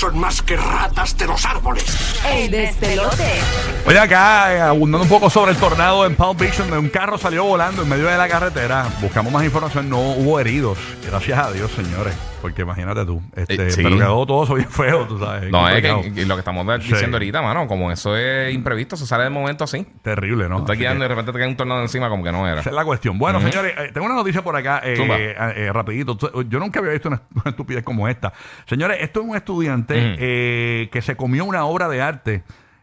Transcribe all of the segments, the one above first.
Son más que ratas de los árboles. El despelote. Oye, acá eh, abundando un poco sobre el tornado en Palm Beach, donde un carro salió volando en medio de la carretera. Buscamos más información, no hubo heridos. Gracias a Dios, señores. Porque imagínate tú. Este, Eh, sí. Pero quedó todo eso bien feo, tú sabes. No, es que, que lo que estamos Sí. diciendo ahorita, mano, como eso es imprevisto, se sale de momento así. Terrible, ¿no? Estás Así guiando y de repente te cae un tornado encima como que no era. Esa es la cuestión. Bueno, señores, eh, tengo una noticia por acá, eh, eh, eh, rapidito. Yo nunca había visto una, una estupidez como esta. Señores, esto es un estudiante Eh, que se comió una obra de arte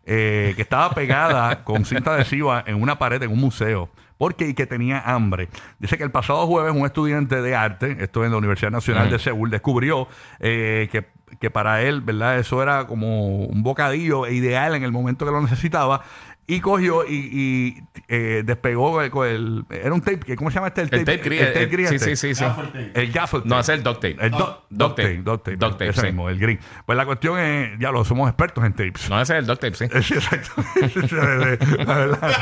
eh, que estaba pegada con cinta adhesiva en una pared en un museo. Porque y que tenía hambre. Dice que el pasado jueves un estudiante de arte, esto en la Universidad Nacional de Seúl, descubrió eh, que, que para él, ¿verdad? Eso era como un bocadillo ideal en el momento que lo necesitaba. Y cogió y, y, eh, despegó el, con el- Era un tape, que- ¿cómo se llama este? El tape gris, el tape gris sí, este. sí, sí, sí. El gaffel tape. No, ese es el duct tape. El duct- Duct duct tape, duct tape. Duct tape, Ese sí. mismo, el green. Pues la cuestión es, ya lo somos expertos en tapes. No, ese es el duct tape, sí. Sí, exacto. la, verdad.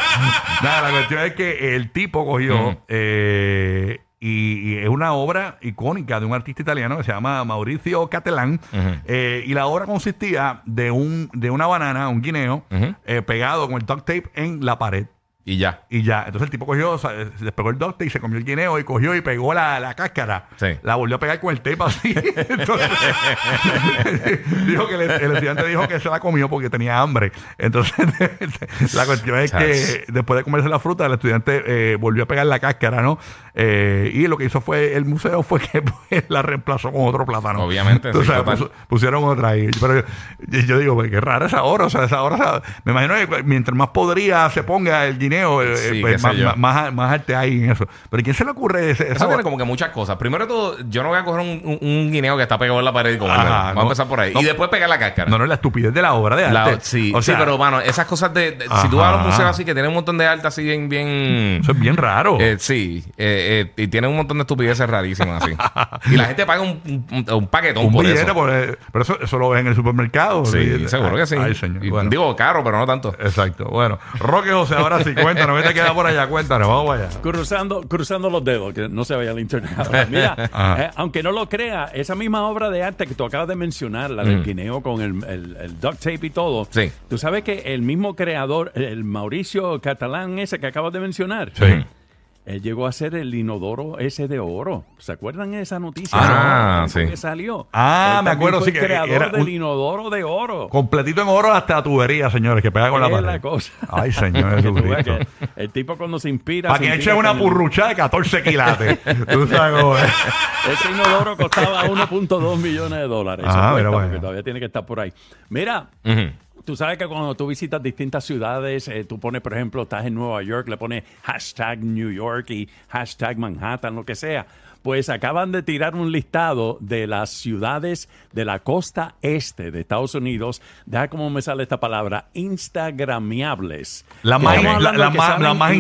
Nada, la cuestión es que el tipo cogió eh, y, y es una obra icónica de un artista italiano que se llama Mauricio Catalán. Eh, y la obra consistía de un de una banana, un guineo, eh, pegado con el duct tape en la pared. Y ya. Y ya, entonces el tipo cogió, o sea, se despegó el duct tape y se comió el guineo y cogió y pegó la, la cáscara. Sí. La volvió a pegar con el tape así. Entonces, dijo que el, el estudiante dijo que se la comió porque tenía hambre. Entonces, la cuestión es que después de comerse la fruta, el estudiante eh, volvió a pegar la cáscara, ¿no? Eh, y lo que hizo fue, el museo fue que pues, la reemplazó con otro plátano. Obviamente, sí, sabes, pusieron otra ahí. Pero yo, yo digo, pues, qué rara esa hora. O sea, esa hora, me imagino que mientras más podría se ponga el guineo, eh, Sí, pues, más, más, más, más arte hay en eso. Pero ¿quién se le ocurre ese, Eso hora? tiene como que muchas cosas. Primero de todo, yo no voy a coger un, un- un guineo que está pegado en la pared y comerlo. Vamos no. a empezar por ahí. No. Y después pegar la cáscara. No, no, la estupidez de la obra de La- arte. sí, o sea, sí, pero mano, esas cosas de, de- si tú vas a los museos así que tienen un montón de arte así bien, bien. Eso es bien raro. Eh, sí, eh, eh, y tienen un montón de estupideces rarísimas así. y la gente paga un, un, un paquetón un por billete, eso. por- eh, pero eso, eso lo ves en el supermercado. Sí, Billete. seguro que sí. Ay, señor. Y Bueno. Digo caro, pero no tanto. Exacto. Bueno, Roque José, ahora sí, cuéntanos. Vete queda por allá, cuéntanos. Vamos allá. Cruzando, cruzando los dedos, que no se vaya al internet. Mira, eh, aunque no lo crea, esa misma obra de arte que tú acabas de mencionar, la del guineo con el, el- el duct tape y todo, Sí. tú sabes que el mismo creador, el Mauricio Catalán ese que acabas de mencionar, Sí. Él llegó a ser el inodoro ese de oro. ¿Se acuerdan de esa noticia? Ah, ¿no? sí. que salió. Ah, Él me acuerdo, fue sí, el que creador era del un- inodoro de oro. Completito en oro hasta la tubería, señores, que pega con la pared. la cosa. Ay, señor Jesucristo. el tipo cuando se inspira. Para que eche una el- purruchada de 14 quilates. Tú sabes cómo es. Ese inodoro costaba 1.2 millones de dólares. Ah, mira, porque bueno. todavía tiene que estar por ahí. Mira, Ujú. Tú sabes que cuando tú visitas distintas ciudades, eh, tú pones, por ejemplo, estás en Nueva York, le pones hashtag New York y hashtag Manhattan, lo que sea. Pues acaban de tirar un listado de las ciudades de la costa este de Estados Unidos. Deja cómo me sale esta palabra, instagramiables. La Que más, la, más, la más.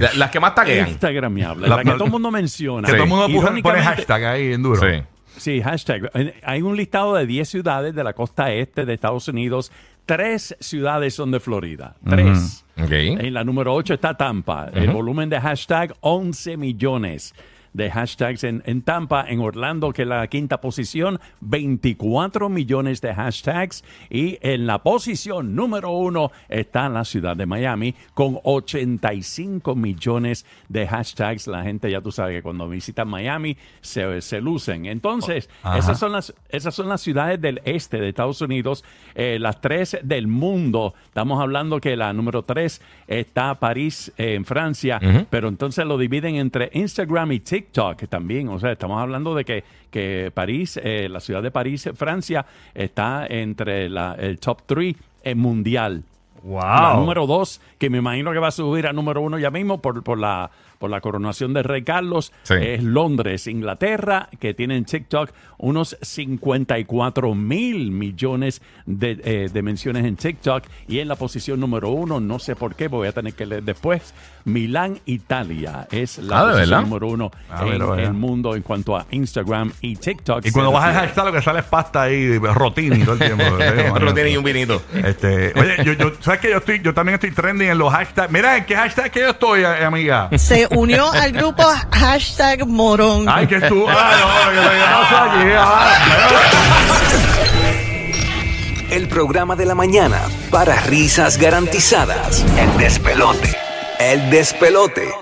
La- las que más taguean. Instagramiable, La- la, que todo el mundo menciona. que todo el mundo pone hashtag ahí en duro. Sí. Sí, hashtag. Hay un listado de 10 ciudades de la costa este de Estados Unidos. Tres ciudades son de Florida. Tres. Ok. En la número 8 está Tampa. El volumen de hashtag 11 millones de hashtags en, en Tampa. En Orlando, que es la quinta posición, 24 millones de hashtags. Y en la posición número uno está la ciudad de Miami con 85 millones de hashtags. La gente, ya tú sabes que cuando visitan Miami se, se lucen. Entonces, Ajá. esas son las, esas son las ciudades del este de Estados Unidos, eh, las tres del mundo. Estamos hablando que la número tres está París eh, en Francia, pero entonces lo dividen entre Instagram y TikTok también. O sea, estamos hablando de que, que París, eh, la ciudad de París, Francia, está entre la- el top three eh, mundial. La Wow. número dos, que me imagino que va a subir a número uno ya mismo por, por la por la coronación del Rey Carlos. Sí. Es Londres, Inglaterra, que tienen TikTok unos 54 mil millones de, eh, de menciones en TikTok. Y en la posición número uno, no sé por qué, voy a tener que leer después, Milán, Italia. Es la Ah, ¿de posición número uno Ah, en eh. el mundo en cuanto a Instagram y TikTok. Y cuando vas al refiere. hashtag lo que sale es pasta ahí, rotini todo el tiempo. Rotini y un vinito. Este, oye, yo, yo, ¿sabes que yo estoy, yo también estoy trending en los hashtags. Mira, ¿en qué hashtag que yo estoy, eh, amiga? Unió al grupo hashtag morón. Ay, que tú. Ah, no, que ¿qué pasó aquí? Ah, El programa de la mañana para risas garantizadas. El despelote. El despelote.